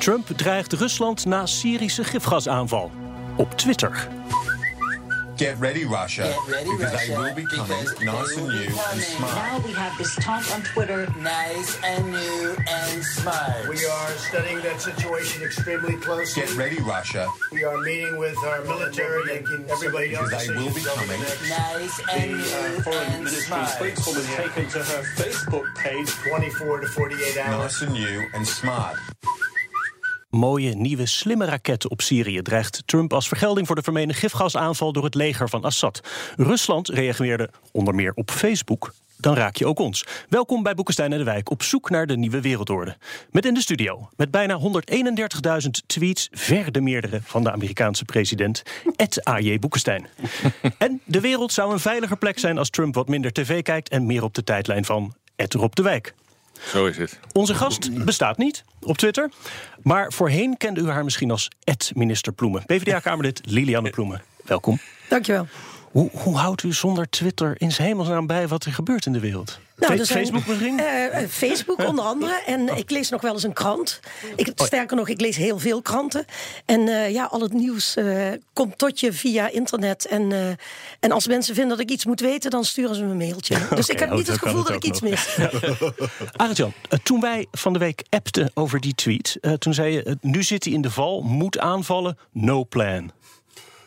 Trump dreigt Rusland na Syrische gifgasaanval. Op Twitter. Get ready, Russia. Get ready, because Russia. they will be coming nice and will be new and smart. Now we have this taunt on Twitter. Nice and new and smart. We are studying that situation extremely closely. Get ready, Russia. We are meeting with our military, making everybody else Because they will be decisions over coming. the next Nice and new uh, and smart. spokeswoman taken to her Facebook page 24 to 48 hours. Nice and new and smart. Mooie nieuwe slimme raketten op Syrië dreigt Trump als vergelding voor de vermeende gifgasaanval door het leger van Assad. Rusland reageerde onder meer op Facebook. Dan raak je ook ons. Welkom bij Boekenstein en de Wijk op zoek naar de nieuwe wereldorde. Met in de studio, met bijna 131.000 tweets, ver de meerdere van de Amerikaanse president, Ed A.J. Boekenstein. en de wereld zou een veiliger plek zijn als Trump wat minder tv kijkt en meer op de tijdlijn van Ed Rob de Wijk. Zo is het. Onze gast bestaat niet op Twitter. Maar voorheen kende u haar misschien als minister Ploemen. PvdA-kamerlid Lilianne Ploemen. Welkom. Dankjewel. Hoe, hoe houdt u zonder Twitter in 's hemelsnaam bij wat er gebeurt in de wereld? Er zijn- Facebook misschien? Eh, Facebook onder andere. En ik lees nog wel eens een krant. Ik, sterker nog, ik lees heel veel kranten. En eh, ja, al het nieuws komt tot je via internet. En, en als mensen vinden dat ik iets moet weten, dan sturen ze me een mailtje. Dus ik heb oh, niet het gevoel dat ik iets nog. mis. Arend-Jan, eh, toen wij van de week appten over die tweet... toen zei je, nu zit hij in de val, moet aanvallen, no plan.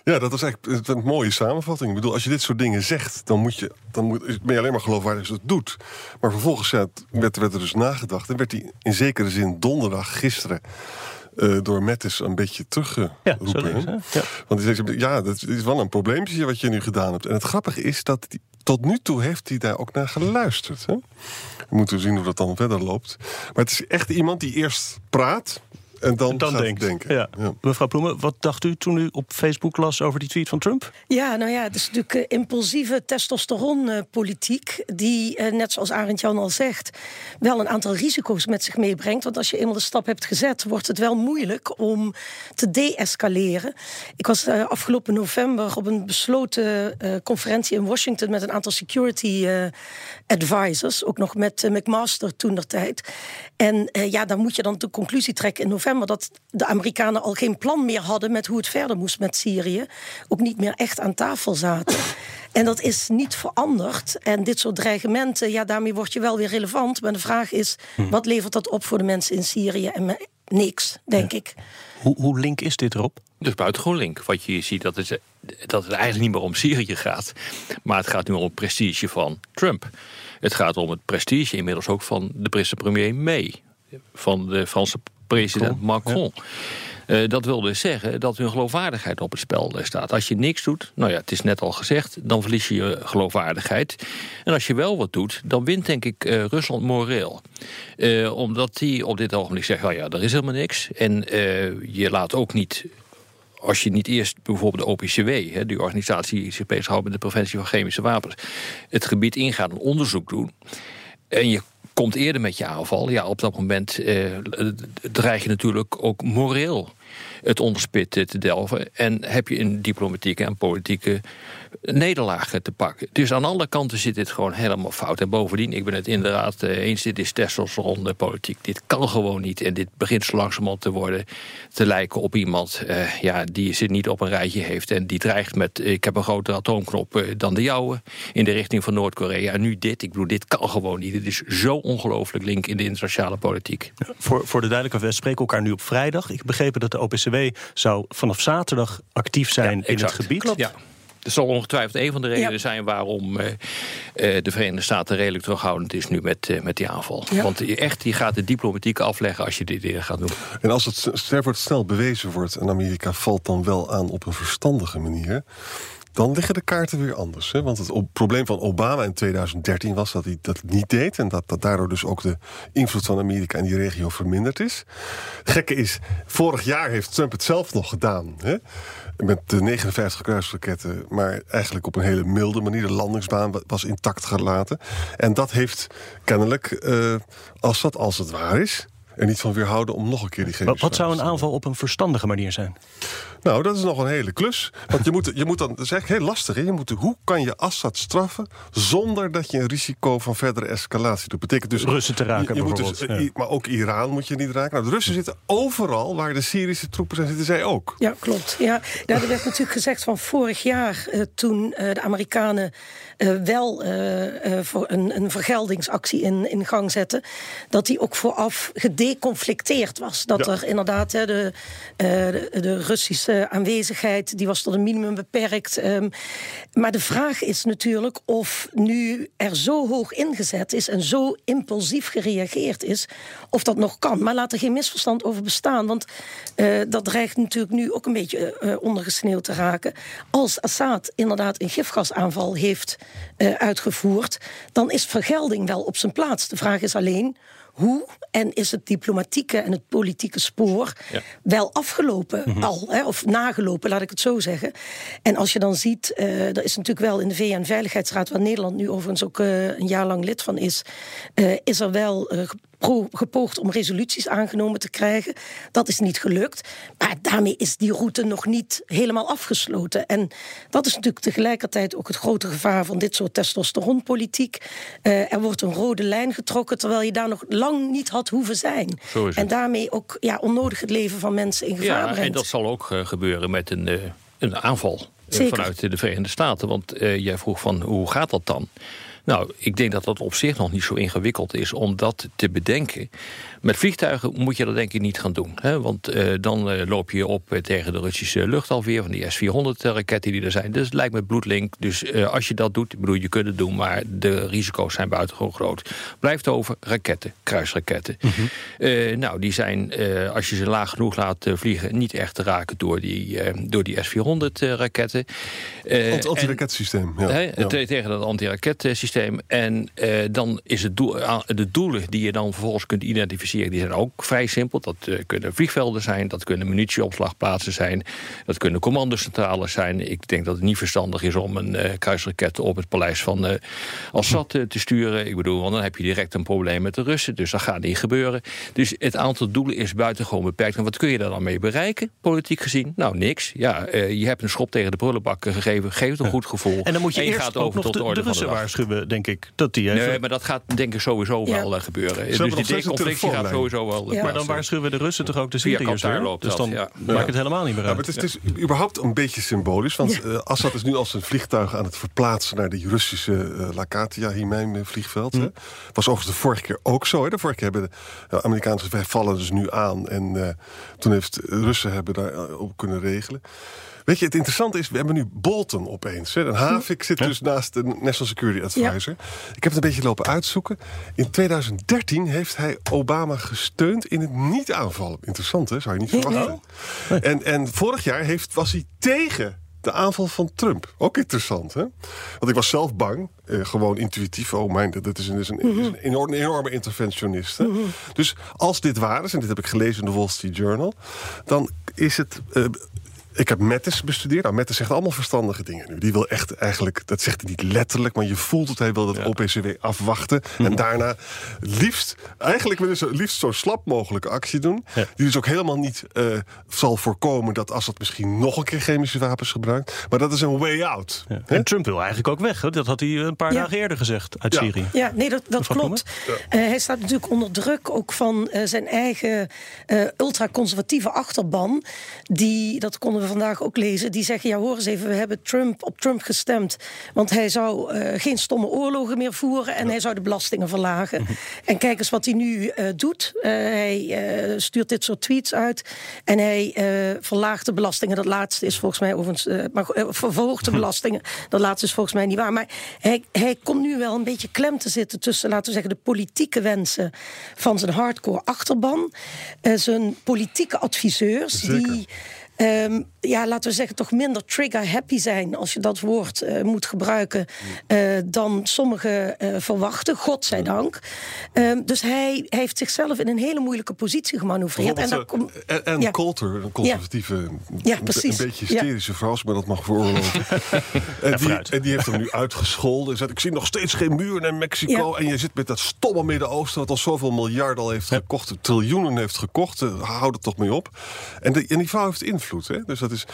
Ja, dat is eigenlijk een mooie samenvatting. Ik bedoel, als je dit soort dingen zegt, dan, moet je, dan moet, ben je alleen maar geloofwaardig als je het doet. Maar vervolgens ja, werd, werd er dus nagedacht en werd hij in zekere zin donderdag gisteren. eh, door Mattis een beetje Ja, teruggeroepen. hè? Ja. Want hij zegt, ja, dat is wel een probleempje wat je nu gedaan hebt. En het grappige is dat tot nu toe heeft hij daar ook naar geluisterd. Hè? We moeten zien hoe dat dan verder loopt. Maar het is echt iemand die eerst praat en dan, Dan gaat denkt. denken. Ja. Mevrouw Ploemen, wat dacht u toen u op Facebook las over die tweet van Trump? Ja, nou ja, het is natuurlijk eh, impulsieve testosteronpolitiek... die, eh, net zoals Arend Jan al zegt... wel een aantal risico's met zich meebrengt. Want als je eenmaal de stap hebt gezet... wordt het wel moeilijk om te de-escaleren. Ik was eh, afgelopen november op een besloten eh, conferentie in Washington... met een aantal security eh, advisors. Ook nog met eh, McMaster toen der tijd. En eh, ja, dan moet je dan de conclusie trekken in november... dat de Amerikanen al geen plan meer hadden... met hoe het verder moest met Syrië. Ook niet meer echt aan tafel zaten. En dat is niet veranderd. En dit soort dreigementen, ja, daarmee word je wel weer relevant. Maar de vraag is, wat levert dat op voor de mensen in Syrië? En niks, denk ik. Hoe, hoe link is dit erop? Dus buitengewoon link. Wat je hier ziet, dat, is, dat het eigenlijk niet meer om Syrië gaat. Maar het gaat nu om het prestige van Trump. Het gaat om het prestige inmiddels ook van de Britse premier May. Van de Franse president Macron. Eh, dat wil dus zeggen dat hun geloofwaardigheid op het spel staat. Als je niks doet, nou ja, het is net al gezegd, dan verlies je je geloofwaardigheid. En als je wel wat doet, dan wint denk ik eh, Rusland moreel. Eh, omdat die op dit ogenblik zegt, nou ja, er is helemaal niks. En je laat ook niet als je niet eerst bijvoorbeeld de OPCW, die organisatie die zich bezighoudt met de preventie van chemische wapens, het gebied ingaat en onderzoek doen. En je komt eerder met je aanval. Ja, op dat moment eh, dreig je natuurlijk ook moreel het onderspit te delven. En heb je een diplomatieke en politieke nederlaag te pakken. Dus aan alle kanten zit dit gewoon helemaal fout. En bovendien, ik ben het inderdaad eh, eens, dit is testosteron politiek. Dit kan gewoon niet. En dit begint zo langzamerhand te worden te lijken op iemand eh, ja, die ze niet op een rijtje heeft. En die dreigt met, eh, ik heb een grotere atoomknop dan de jouwe. In de richting van Noord-Korea. En nu dit, ik bedoel, dit kan gewoon niet. Dit is zo ongelooflijk link in de internationale politiek. Voor, voor de duidelijkheid, we spreken elkaar nu op vrijdag. Ik heb begrepen dat de OPCW zou vanaf zaterdag actief zijn in het gebied. Klopt. Ja. Dat zal ongetwijfeld een van de redenen Ja. zijn waarom eh, eh, de Verenigde Staten redelijk terughoudend is nu met, eh, met die aanval. Ja. Want je echt, je gaat de diplomatiek afleggen als je dit weer gaat doen. En als het er wordt snel bewezen wordt en Amerika valt dan wel aan op een verstandige manier, dan liggen de kaarten weer anders. Hè? Want het probleem van Obama in 2013 was dat hij dat niet deed. En dat, dat daardoor dus ook de invloed van Amerika in die regio verminderd is. Het gekke is, vorig jaar heeft Trump het zelf nog gedaan. Hè? Met de 59 kruisraketten, maar eigenlijk op een hele milde manier. De landingsbaan wa- was intact gelaten. En dat heeft kennelijk, eh als dat als het waar is, er niet van weerhouden om nog een keer die Wat, chemische wat zou een aanval op een verstandige manier zijn? Nou, dat is nog een hele klus. Want je moet, je moet dan, dat is eigenlijk heel lastig. Hè? Je moet, hoe kan je Assad straffen zonder dat je een risico van verdere escalatie doet? betekent dus. Russen te raken je, je moet dus, bijvoorbeeld, eh, ja. Maar ook Iran moet je niet raken. Nou, de Russen zitten overal waar de Syrische troepen zijn, zitten zij ook. Ja, klopt. Ja, nou, er werd natuurlijk gezegd van vorig jaar, eh, toen eh, de Amerikanen eh, wel eh, eh, voor een, een vergeldingsactie in, in gang zetten, dat die ook vooraf gedeconflicteerd was. Dat Ja. er inderdaad hè, de, eh, de, de Russische aanwezigheid, die was tot een minimum beperkt. Ehm, maar de vraag is natuurlijk of nu er zo hoog ingezet is en zo impulsief gereageerd is, of dat nog kan. Maar laat er geen misverstand over bestaan, want eh, dat dreigt natuurlijk nu ook een beetje eh, ondergesneeuwd te raken. Als Assad inderdaad een gifgasaanval heeft eh, uitgevoerd, dan is vergelding wel op zijn plaats. De vraag is alleen hoe en is het diplomatieke en het politieke spoor Ja. wel afgelopen al, hè, of nagelopen, laat ik het zo zeggen. En als je dan ziet, eh, er is natuurlijk wel in de VN-veiligheidsraad, waar Nederland nu overigens ook eh, een jaar lang lid van is, eh, is er wel gepoogd om resoluties aangenomen te krijgen. Dat is niet gelukt. Maar daarmee is die route nog niet helemaal afgesloten. En dat is natuurlijk tegelijkertijd ook het grote gevaar van dit soort testosteronpolitiek. Eh, er wordt een rode lijn getrokken, terwijl je daar nog lang niet had hoeven zijn. En daarmee ook ja, onnodig het leven van mensen in gevaar Ja, brengt. en dat zal ook eh, gebeuren met een, eh, een aanval Zeker. vanuit de Verenigde Staten. Want jij vroeg van hoe gaat dat dan? Nou, ik denk dat dat op zich nog niet zo ingewikkeld is om dat te bedenken. Met vliegtuigen moet je dat denk ik niet gaan doen. Hè? Want eh, dan eh, loop je op eh, tegen de Russische luchtalweer... van die S-400-raketten die er zijn. Dus het lijkt me bloedlink. Dus als je dat doet, bedoel, je kunt het doen... maar de risico's zijn buitengewoon groot. Blijft over raketten, kruisraketten. Eh, nou, die zijn, als je ze laag genoeg laat vliegen... niet echt te raken door die, door die S-400-raketten. Ant- Antiraketsysteem. Ja. Tegen dat antiraketsysteem. En eh, dan is het doel, ah, de doelen die je dan vervolgens kunt identificeren, die zijn ook vrij simpel. Dat eh, kunnen vliegvelden zijn, dat kunnen munitieopslagplaatsen zijn, dat kunnen commandocentrales zijn. Ik denk dat het niet verstandig is om een eh, kruisraket op het paleis van eh, Assad eh, te sturen. Ik bedoel, want dan heb je direct een probleem met de Russen. Dus dat gaat niet gebeuren. Dus het aantal doelen is buitengewoon beperkt. En wat kun je daar dan mee bereiken, politiek gezien? Nou, niks. Ja, eh, je hebt een schop tegen de prullenbak gegeven, geeft een goed gevoel. En dan moet je, eerst gaat ook over nog tot de, de de Russen waarschuwen, denk ik. Dat die even... Nee, maar dat gaat denk ik sowieso Ja. wel eh, gebeuren. hebben Dus die conflictie gaat sowieso wel. Ja. maar dan waarschuwen de Russen toch ook de Syriërs weer? loopt Dus dan ja. maakt het helemaal niet meer Ja, uit. maar het is, het is überhaupt een beetje symbolisch. Want eh, Assad is nu als een vliegtuig aan het verplaatsen naar die Russische eh Lakatia, Himeim eh, vliegveld. hè. Was overigens de vorige keer ook zo. Hè. De vorige keer hebben de Amerikaanse wij vallen dus nu aan. En eh, toen heeft de Russen hebben daar eh, op kunnen regelen. Weet je, het interessante is, we hebben nu Bolton opeens. Hè. En Havik zit dus naast de National Security Advisor. Ik heb het een beetje lopen uitzoeken. In 2013 heeft hij Obama gesteund in het niet aanvallen. Interessant, hè? Zou je niet verwachten. En, en vorig jaar heeft, was hij tegen de aanval van Trump. Ook interessant, hè? Want ik was zelf bang, eh, gewoon intuïtief. Oh, mijn, dat is een, is een, is een enorme, enorme interventionist. Hè? Dus als dit waar is, en dit heb ik gelezen in de Wall Street Journal... dan is het... eh, ik heb Mettes bestudeerd. Nou, Mettes zegt allemaal verstandige dingen nu. Die wil echt eigenlijk, dat zegt hij niet letterlijk, maar je voelt het. Hij wil dat OPCW afwachten. En daarna liefst, eigenlijk willen ze liefst zo slap mogelijke actie doen. Die dus ook helemaal niet eh, zal voorkomen dat Assad misschien nog een keer chemische wapens gebruikt. Maar dat is een way out. Ja. En Trump wil eigenlijk ook weg. Hè? Dat had hij een paar Ja. dagen eerder gezegd uit Ja. Syrië. Ja, nee, dat, dat klopt. Eh, hij staat natuurlijk onder druk ook van eh, zijn eigen eh ultraconservatieve achterban. Die, dat konden we vandaag ook lezen, die zeggen: ja, hoor eens even, we hebben Trump op Trump gestemd. Want hij zou eh, geen stomme oorlogen meer voeren en hij zou de belastingen verlagen. En kijk eens wat hij nu eh, doet. Eh, hij stuurt dit soort tweets uit en hij verlaagt de belastingen. Dat laatste is volgens mij overigens, maar verhoogt de belastingen. Dat laatste is volgens mij niet waar. Maar hij, hij komt nu wel een beetje klem te zitten tussen, laten we zeggen, de politieke wensen van zijn hardcore achterban, zijn politieke adviseurs, Zeker. die. Ehm, ja, laten we zeggen, toch minder trigger-happy zijn, als je dat woord eh, moet gebruiken, eh, dan sommigen eh, verwachten, godzijdank. Ehm, dus hij, hij heeft zichzelf in een hele moeilijke positie gemanoeuvreerd. En, dan Bijvoorbeeld, kom- en en ja. Coulter, een conservatieve, Ja, een- precies. een beetje hysterische vrouw, als men dat mag veroorloven. en, die, en die heeft hem nu uitgescholden. En zegt, ik zie nog steeds geen muur in Mexico. Ja. En je zit met dat stomme Midden-Oosten... wat al zoveel miljarden al heeft gekocht, triljoenen heeft gekocht. Houd het toch mee op. En, de- en die vrouw heeft invloed. Hè? Dus dat is,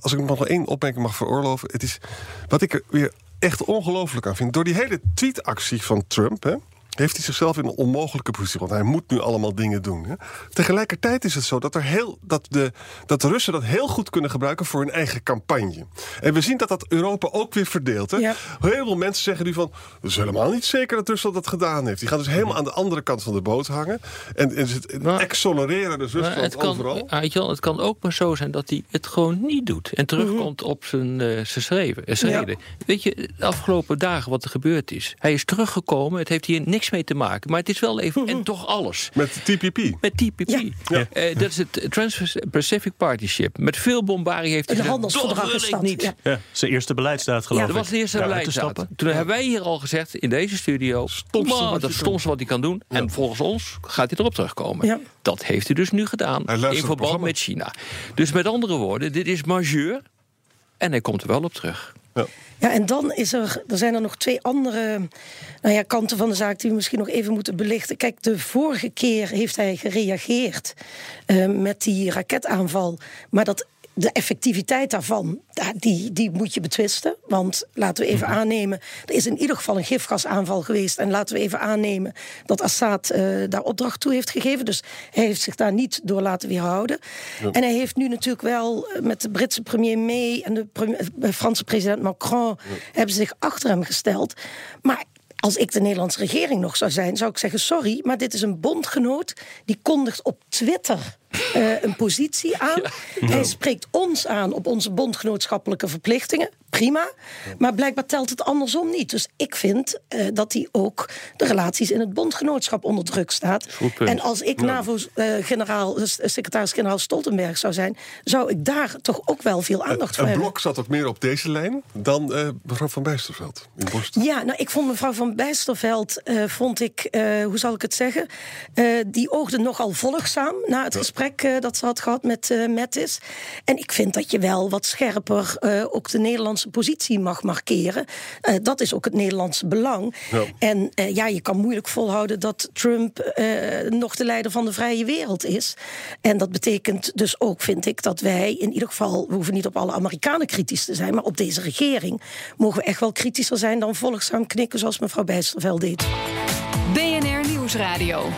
als ik nog één opmerking mag veroorloven... Het is, wat ik er weer echt ongelooflijk aan vind... door die hele tweetactie van Trump... Hè, heeft hij zichzelf in een onmogelijke positie. Want hij moet nu allemaal dingen doen. Hè. Tegelijkertijd is het zo dat, er heel, dat, de, dat de Russen dat heel goed kunnen gebruiken voor hun eigen campagne. En we zien dat dat Europa ook weer verdeelt. Hè. Ja. Heel veel mensen zeggen nu van... het is helemaal niet zeker dat Rusland dat gedaan heeft. Die gaan dus helemaal aan de andere kant van de boot hangen. En, en ze Maar- exonereren dus Rusland het, kan, overal. Aitjan, het kan ook maar zo zijn dat hij het gewoon niet doet. En terugkomt op zijn, eh, zijn schreven, eh, schreden. Weet je, de afgelopen dagen wat er gebeurd is. Hij is teruggekomen, het heeft hier niks mee te maken. Maar het is wel even, en toch alles. Met TPP. Met TPP. Ja. Eh, dat is het Trans-Pacific Partnership. Met veel bombarie heeft hij Een gezegd, handelsverdrag "Dat wil is ik dat, niet. ja. Ja, zijn eerste beleidsdaad geloof Ja, ik. Dat was de eerste beleidsdaad. Toen hebben wij hier al gezegd, in deze studio... Stomste "Man, dat stomste wat hij kan doen. En volgens ons gaat hij erop terugkomen. Ja. Dat heeft hij dus nu gedaan. In verband met China. Dus met andere woorden, dit is majeur. En hij komt er wel op terug. Ja. Ja, en dan is er, er zijn er nog twee andere nou ja, kanten van de zaak die we misschien nog even moeten belichten. Kijk, de vorige keer heeft hij gereageerd eh, met die raketaanval. Maar dat, de effectiviteit daarvan, die, die moet je betwisten. Want laten we even aannemen, er is in ieder geval een gifgasaanval geweest. En laten we even aannemen dat Assad eh, daar opdracht toe heeft gegeven. Dus hij heeft zich daar niet door laten weerhouden. En hij heeft nu natuurlijk wel eh, met de Britse premier May en de eh, Franse president Macron hebben zich achter hem gesteld. Maar als ik de Nederlandse regering nog zou zijn, zou ik zeggen: sorry, maar dit is een bondgenoot die kondigt op Twitter. Eh, een positie aan. Hij spreekt ons aan op onze bondgenootschappelijke verplichtingen. Prima. Maar blijkbaar telt het andersom niet. Dus ik vind eh, dat hij ook de relaties in het bondgenootschap onder druk staat. En als ik NAVO-generaal, secretaris-generaal Stoltenberg zou zijn, zou ik daar toch ook wel veel aandacht voor Een hebben. blok zat ook meer op deze lijn dan eh, mevrouw van Bijsterveld in Borst. Ja, nou, ik vond mevrouw van Bijsterveld, eh, vond ik, eh, hoe zal ik het zeggen, eh, die oogde nogal volgzaam na het gesprek eh, dat ze had gehad met eh Mattis. En ik vind dat je wel wat scherper eh, ook de Nederlandse positie mag markeren. Eh, dat is ook het Nederlandse belang. Ja. En eh, ja, je kan moeilijk volhouden dat Trump eh, nog de leider van de vrije wereld is. En dat betekent dus ook, vind ik, dat wij in ieder geval, we hoeven niet op alle Amerikanen kritisch te zijn, maar op deze regering mogen we echt wel kritischer zijn dan volgzaam knikken zoals mevrouw Bijsterveld deed. BNR Nieuwsradio.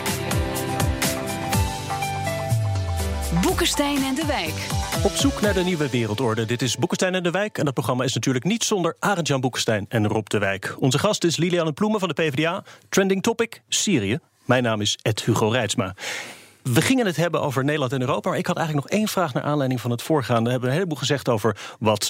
Boekenstein en de Wijk. Op zoek naar de nieuwe wereldorde. Dit is Boekenstein en de Wijk. En dat programma is natuurlijk niet zonder Arend-Jan Boekenstein en Rob de Wijk. Onze gast is Liliane Ploemen van de PvdA. Trending topic, Syrië. Mijn naam is Ed Hugo Reitsma. We gingen het hebben over Nederland en Europa. Maar ik had eigenlijk nog één vraag naar aanleiding van het voorgaande. We hebben een heleboel gezegd over wat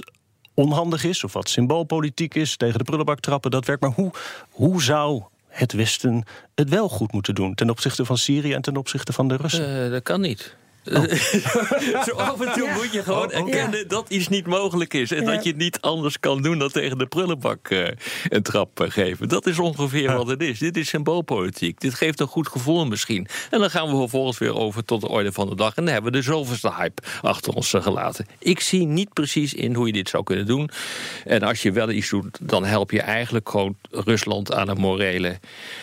onhandig is... of wat symboolpolitiek is, tegen de prullenbak trappen, dat werkt. Maar hoe, hoe zou het Westen het wel goed moeten doen... ten opzichte van Syrië en ten opzichte van de Russen? Eh, dat kan niet. Oh. Zo af en toe Ja. moet je gewoon Oh, oh. erkennen dat iets niet mogelijk is. En Ja. dat je het niet anders kan doen dan tegen de prullenbak eh, een trap eh, geven. Dat is ongeveer wat het is. Dit is symboolpolitiek. Dit geeft een goed gevoel misschien. En dan gaan we vervolgens weer over tot de orde van de dag. En dan hebben we de zoveelste hype achter ons eh, gelaten. Ik zie niet precies in hoe je dit zou kunnen doen. En als je wel iets doet, dan help je eigenlijk gewoon Rusland aan een morele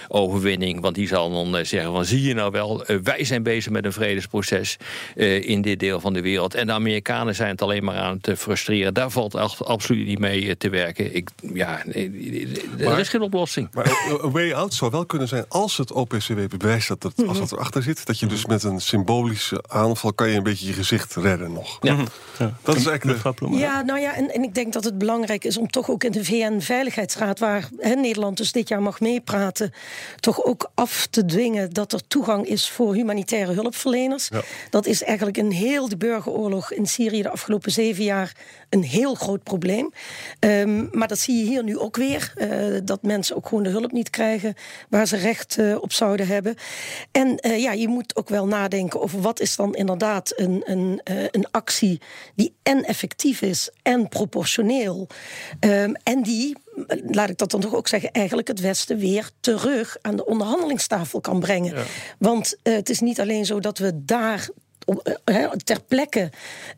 overwinning. Want die zal dan zeggen van zie je nou wel, wij zijn bezig met een vredesproces eh, in dit deel van de wereld. En de Amerikanen zijn het alleen maar aan het eh, frustreren. Daar valt echt absoluut niet mee eh, te werken. Ik, ja, nee, er Maar- is geen oplossing. Maar een- way out zou wel kunnen zijn als het OPCW bewijst dat het, als dat erachter zit, dat je dus met een symbolische aanval kan je een beetje je gezicht redden nog. Ja. Dat is eigenlijk de? Ja, nou ja, en, en ik denk dat het belangrijk is om toch ook in de VN-veiligheidsraad, waar hè, Nederland dus dit jaar mag meepraten, toch ook af te dwingen dat er toegang is voor humanitaire hulpverleners. Ja. Dat Dat is eigenlijk in heel de burgeroorlog in Syrië de afgelopen zeven jaar een heel groot probleem. Um, maar dat zie je hier nu ook weer. Uh, dat mensen ook gewoon de hulp niet krijgen waar ze recht uh, op zouden hebben. En uh, ja, je moet ook wel nadenken over wat is dan inderdaad een, een, een actie die en effectief is en proportioneel. Um, en die laat ik dat dan toch ook zeggen, eigenlijk het Westen weer terug aan de onderhandelingstafel kan brengen. Ja. Want uh, het is niet alleen zo dat we daar ter plekke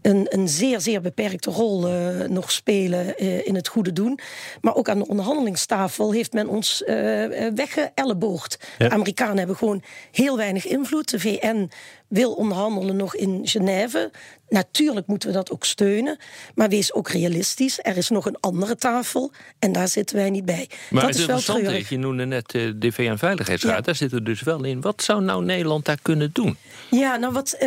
een, een zeer, zeer beperkte rol uh, nog spelen uh, in het goede doen. Maar ook aan de onderhandelingstafel heeft men ons weggeëlleboogd. Ja. De Amerikanen hebben gewoon heel weinig invloed. De VN wil onderhandelen nog in Genève. Natuurlijk moeten we dat ook steunen. Maar wees ook realistisch. Er is nog een andere tafel. En daar zitten wij niet bij. Maar dat het is wel treurig. je noemde net uh, de VN-veiligheidsraad. Ja. Daar zitten we dus wel in. Wat zou nou Nederland daar kunnen doen? Ja, nou wat... Uh,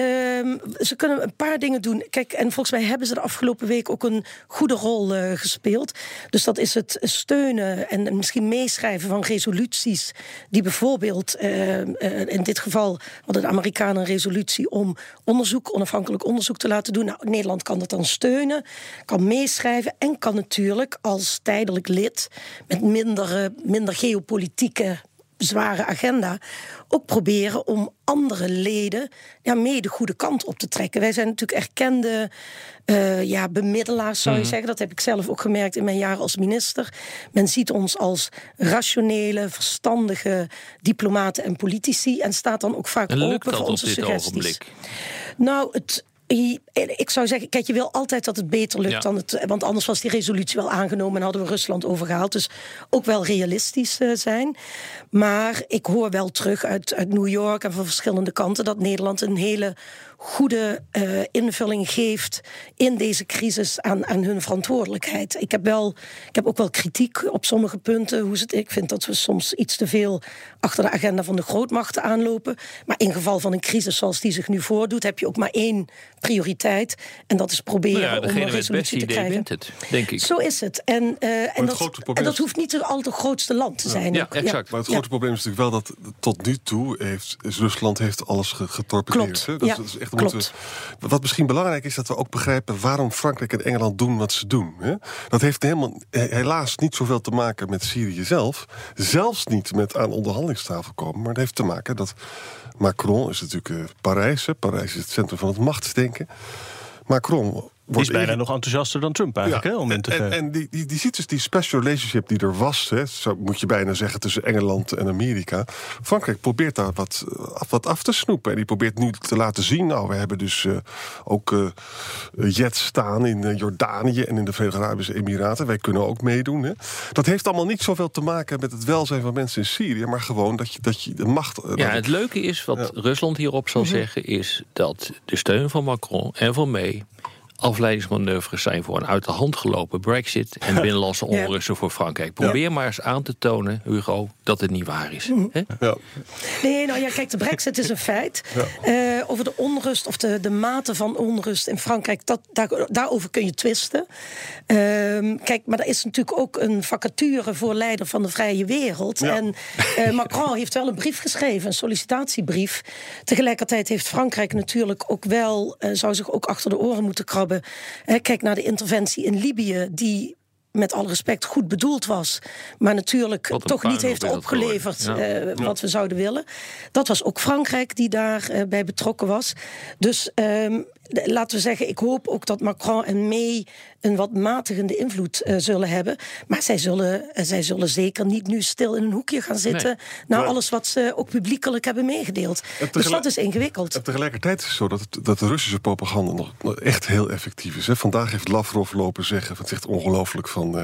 ze kunnen een paar dingen doen. Kijk, en volgens mij hebben ze de afgelopen week ook een goede rol uh, gespeeld. Dus dat is het steunen en misschien meeschrijven van resoluties... die bijvoorbeeld, uh, in dit geval hadden de Amerikanen een resolutie... om onderzoek, onafhankelijk onderzoek te laten doen. Nou, Nederland kan dat dan steunen, kan meeschrijven... en kan natuurlijk als tijdelijk lid met minder, minder geopolitieke zware agenda ook proberen om andere leden ja, mee de goede kant op te trekken. Wij zijn natuurlijk erkende uh, ja, bemiddelaars, zou je Mhm. zeggen. Dat heb ik zelf ook gemerkt in mijn jaar als minister. Men ziet ons als rationele, verstandige diplomaten en politici... en staat dan ook vaak En open voor onze suggesties. ogenblik? Nou, het, ik zou zeggen, kijk, je wil altijd dat het beter lukt Ja. dan het. Want anders was die resolutie wel aangenomen en hadden we Rusland overgehaald. Dus ook wel realistisch eh, zijn. Maar ik hoor wel terug uit, uit New York en van verschillende kanten dat Nederland een hele goede eh, invulling geeft in deze crisis aan, aan hun verantwoordelijkheid. Ik heb, wel, ik heb ook wel kritiek op sommige punten. Hoe het, ik vind dat we soms iets te veel achter de agenda van de grootmachten aanlopen. Maar in geval van een crisis zoals die zich nu voordoet, heb je ook maar één prioriteit. En dat is proberen Nou ja, om een resolutie te krijgen. wint het, denk ik. Zo is het. En, eh, en, het dat, en dat hoeft niet al het grootste land te zijn. Ja, ook. exact. Maar het Ja. grote probleem is natuurlijk wel dat tot nu toe heeft is Rusland heeft alles ge- getorpedeerd. Klopt, hè? Ja, dat is echt, klopt. moeten we- wat misschien belangrijk is, dat we ook begrijpen waarom Frankrijk en Engeland doen wat ze doen. Hè? Dat heeft helemaal, he- helaas niet zoveel te maken met Syrië zelf. Zelfs niet met aan onderhandelingstafel komen. Maar het heeft te maken dat Macron is natuurlijk eh, Parijs. Hè? Parijs is het centrum van het machtsdenken. Macron Die is bijna nog enthousiaster dan Trump eigenlijk, hè, om in te en, en die, die, die ziet dus die special relationship die er was, hè, zo moet je bijna zeggen, tussen Engeland en Amerika. Frankrijk probeert daar wat, eh, af, wat af te snoepen. En die probeert nu te laten zien, nou, we hebben dus eh, ook eh, jets staan in Jordanië en in de Verenigde Arabische Emiraten. Wij kunnen ook meedoen. Hè. Dat heeft allemaal niet zoveel te maken met het welzijn van mensen in Syrië, maar gewoon dat je, dat je de macht. Ja, het leuke is, wat Rusland hierop zal zeggen... is dat de steun van Macron en van May... afleidingsmanoeuvres zijn voor een uit de hand gelopen brexit... en binnenlandse Ja. onrusten voor Frankrijk. Probeer maar eens aan te tonen, Hugo, dat het niet waar is. Hè? Ja. Nee, nou ja, kijk, de brexit is een feit. Eh, over de onrust of de, de mate van onrust in Frankrijk, dat, daar, daarover kun je twisten. Ehm, kijk, maar er is natuurlijk ook een vacature voor leider van de vrije wereld. Ja. En eh, Macron heeft wel een brief geschreven, een sollicitatiebrief. Tegelijkertijd heeft Frankrijk natuurlijk ook wel, eh, zou zich ook achter de oren moeten krabben. Eh, kijk naar de interventie in Libië, die met alle respect goed bedoeld was, maar natuurlijk toch niet heeft opgeleverd. Ja. eh, wat we zouden willen. Dat was ook Frankrijk die daarbij bij betrokken was. Dus ehm, laten we zeggen, ik hoop ook dat Macron en May een wat matigende invloed eh, zullen hebben. Maar zij zullen, eh, zij zullen zeker niet nu stil in een hoekje gaan zitten. Nee. Na Maar- alles wat ze ook publiekelijk hebben meegedeeld. Dus dat is ingewikkeld. En tegelijkertijd is het zo dat, het- dat de Russische propaganda nog, echt heel effectief is. Hè. Vandaag heeft Lavrov lopen zeggen, het is echt ongelooflijk, van... eh,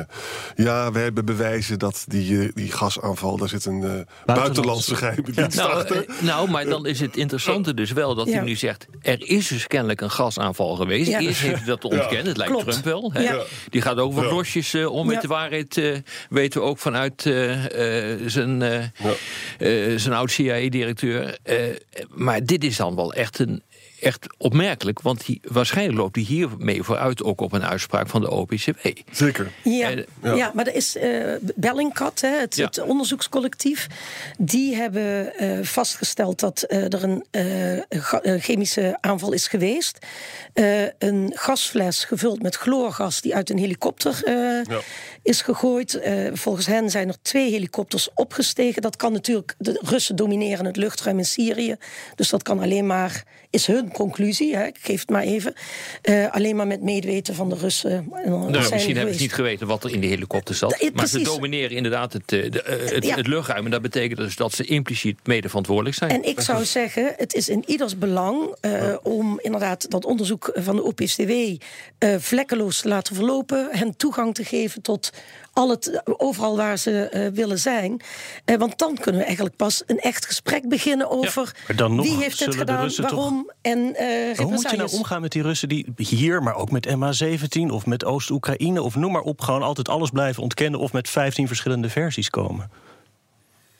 ja, we hebben bewijzen dat die, die gasaanval, daar zit een eh, buitenlandse geheime dienst Nou, achter. nou, maar dan is het interessante dus wel dat Ja. hij nu zegt... er is dus kennelijk een gasaanval geweest. Ja. Eerst heeft hij dat ontkend, het lijkt Klopt. Trump wel. Hè? Ja. Die gaat ook wat Ja. losjes eh, om met de waarheid... eh, weten we ook vanuit eh, eh, zijn, zijn oud CIA-directeur. Eh, maar dit is dan wel echt een echt opmerkelijk, want die, waarschijnlijk loopt hij hiermee vooruit ook op een uitspraak van de OPCW. Zeker. Ja, ja. ja. maar er is eh Bellingcat, hè, het, Ja. het onderzoekscollectief, die hebben eh, vastgesteld dat eh, er een chemische aanval is geweest. Eh, een gasfles gevuld met chloorgas die uit een helikopter eh, is gegooid. Eh, volgens hen zijn er twee helikopters opgestegen. Dat kan natuurlijk, de Russen domineren het luchtruim in Syrië. Dus dat kan alleen maar, is hun conclusie, hè, ik geef het maar even, eh, alleen maar met medeweten van de Russen. Nou, misschien hebben ze niet geweten wat er in die helikopter zat. Ja, maar ze domineren inderdaad het, eh, de, eh, het, Ja. het luchtruim. En dat betekent dus dat ze impliciet mede verantwoordelijk zijn. En ik zou zeggen, het is in ieders belang eh, om inderdaad dat onderzoek van de OPCW eh, vlekkeloos te laten verlopen, hen toegang te geven tot al het, overal waar ze eh, willen zijn. Want dan kunnen we eigenlijk pas een echt gesprek beginnen over Maar dan nog wie heeft de gedaan, Russen en eh Hoe moet je nou omgaan met die Russen die hier, maar ook met MH17 of met Oost-Oekraïne of noem maar op, gewoon altijd alles blijven ontkennen of met 15 verschillende versies komen?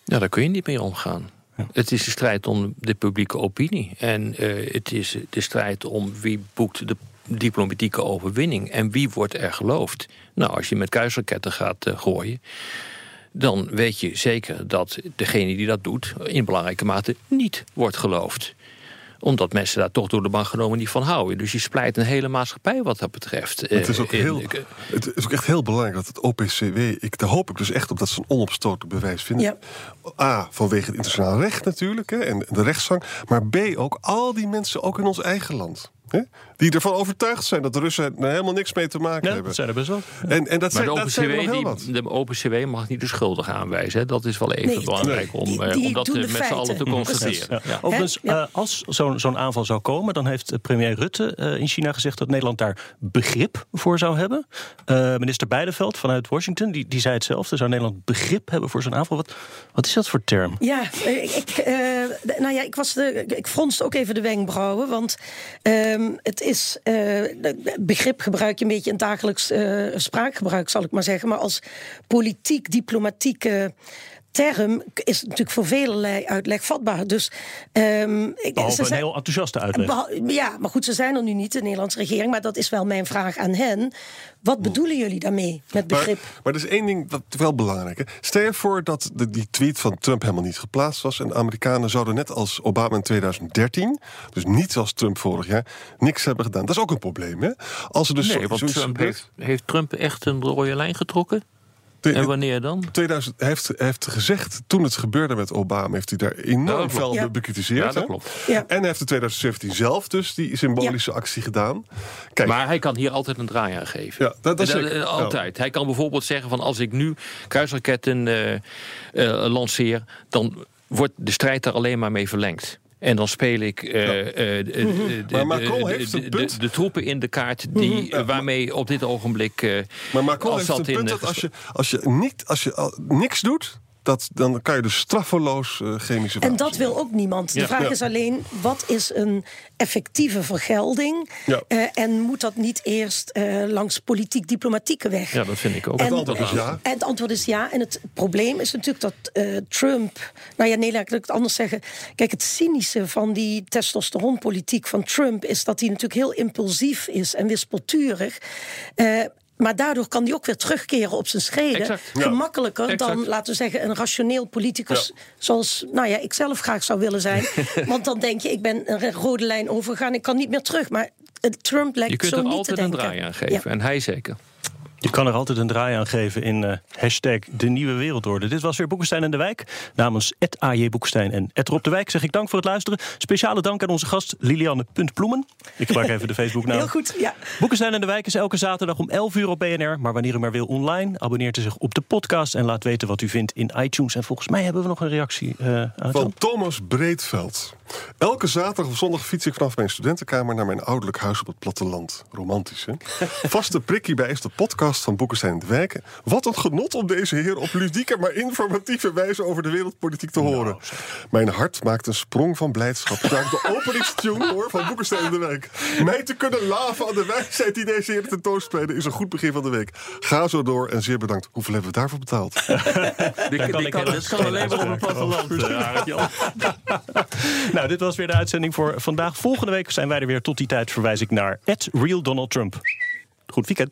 Ja, daar kun je niet mee omgaan. Het is de strijd om de publieke opinie. En eh, het is de strijd om wie boekt de diplomatieke overwinning. En wie wordt er geloofd. Nou, als je met kuisraketten gaat eh, gooien... dan weet je zeker dat degene die dat doet... in belangrijke mate niet wordt geloofd omdat mensen daar toch door de bank genomen niet van houden. Dus je splijt een hele maatschappij wat dat betreft. Het is, ook Eh, in- heel, het is ook echt heel belangrijk dat het OPCW... Ik, daar hoop ik dus echt op dat ze een onopstotelijk bewijs vinden. Ja. A, vanwege het internationaal recht natuurlijk hè, en de rechtsgang. Maar B, ook al die mensen ook in ons eigen land. Hè, die ervan overtuigd zijn dat de Russen er helemaal niks mee te maken Ja, hebben. dat zijn er best wel. En, en dat Maar zijn, de dat zijn er nog OPCW, heel wat. die, de OPCW mag niet de schuldigen aanwijzen. hè. Dat is wel even Nee, belangrijk om, die- eh, die om dat met z'n allen te feiten. constateren. Ja. Ja. Overigens, eh, als zo'n zo'n aanval zou komen, dan heeft eh, premier Rutte eh, in China gezegd dat Nederland daar begrip voor zou hebben. Eh, minister Beideveld vanuit Washington, die, die zei hetzelfde. Zou Nederland begrip hebben voor zo'n aanval? Wat, wat is dat voor term? Ja, ik, eh, nou ja, ik, was de, ik fronste ook even de wenkbrauwen. Want ehm, het is. de- begrip gebruik je een beetje in dagelijks eh, spraakgebruik, zal ik maar zeggen. Maar als politiek-diplomatieke term is natuurlijk voor velelei uitleg vatbaar. Dus. ehm, ik, Behalve ze een heel enthousiaste uitleg. Behal- Ja, maar goed, ze zijn er nu niet, de Nederlandse regering. Maar dat is wel mijn vraag aan hen. Wat bedoelen jullie daarmee met begrip? Maar, maar er is één ding dat wel belangrijk is. Stel je voor dat de, die tweet van Trump helemaal niet geplaatst was... en de Amerikanen zouden net als Obama in 2013... dus niet zoals Trump vorig jaar, niks hebben gedaan. Dat is ook een probleem, hè? Als er dus Nee, zo- want Trump heeft Trump echt een rode lijn getrokken? En wanneer dan? 2000, hij, heeft, hij heeft gezegd, toen het gebeurde met Obama... heeft hij daar enorm Ja. bekritiseerd. Ja, dat klopt. Ja. En hij heeft in 2017 zelf dus die symbolische actie gedaan. Kijk, Maar hij kan hier altijd een draai aan geven. Ja, dat- zeker. eh, altijd. Hij kan bijvoorbeeld zeggen van als ik nu kruisraketten eh, eh, lanceer... dan wordt de strijd daar alleen maar mee verlengd. En dan speel ik de- de- de- Maar Macron de- heeft de- een de- punt. de troepen in de kaart die, eh, waarmee op dit ogenblik... eh, Maar Macron heeft een punt in, dat als je, als je, niet, als je niks doet... Dat, dan kan je dus straffeloos eh, chemische En dat wil ook niemand. De Ja. vraag Ja. is alleen, wat is een effectieve vergelding? Ja. Eh, en moet dat niet eerst eh, langs politiek-diplomatieke weg? Ja, dat vind ik ook. En, Het antwoord is ja. En het antwoord is ja. En het probleem is natuurlijk dat eh, Trump. Nou ja, nee, laat ik het anders zeggen. Kijk, het cynische van die testosteronpolitiek van Trump is dat hij natuurlijk heel impulsief is en wispelturig. Maar daardoor kan hij ook weer terugkeren op zijn schreden. Exact. Ja. Gemakkelijker dan, laten we zeggen, een rationeel politicus. Zoals, nou ja, ik zelf graag zou willen zijn. Want dan denk je, ik ben een rode lijn overgegaan. Ik kan niet meer terug. Maar Trump lijkt Je kunt zo er niet altijd te een denken. draai aan geven. En hij zeker. Je kan er altijd een draai aan geven in eh, hashtag de nieuwe wereldorde. Dit was weer Boekenstein en de Wijk. Namens Ed AJ Boekenstein en Ed Rob de Wijk zeg ik dank voor het luisteren. Speciale dank aan onze gast Lilianne Puntploemen. Ik gebruik even de Facebooknaam. Heel goed, ja. Boekenstein en de Wijk is elke zaterdag om 11 uur op BNR. Maar wanneer u maar wil online, abonneert u zich op de podcast... en laat weten wat u vindt in iTunes. En volgens mij hebben we nog een reactie. eh aan Van Thomas Breedveld. Elke zaterdag of zondag fiets ik vanaf mijn studentenkamer naar mijn ouderlijk huis op het platteland. Romantisch, hè? Vaste prikkie bij is de podcast gast van Boekenstein de Wijk. Wat een genot om deze heer op ludieke, maar informatieve wijze over de wereldpolitiek te horen. Mijn hart maakt een sprong van blijdschap. Daar ik de openingstune hoor van Boekenstein de Wijk. Mij te kunnen laven aan de wijsheid die deze heer tentoonspreiden is een goed begin van de week. Ga zo door en zeer bedankt. Hoeveel hebben we daarvoor betaald? Die, kan die ik kan, dat kan alleen maar op een platteland. eh. Nou, dit was weer de uitzending voor vandaag. Volgende week zijn wij er weer. Tot die tijd verwijs ik naar Real Donald Trump. Goed weekend.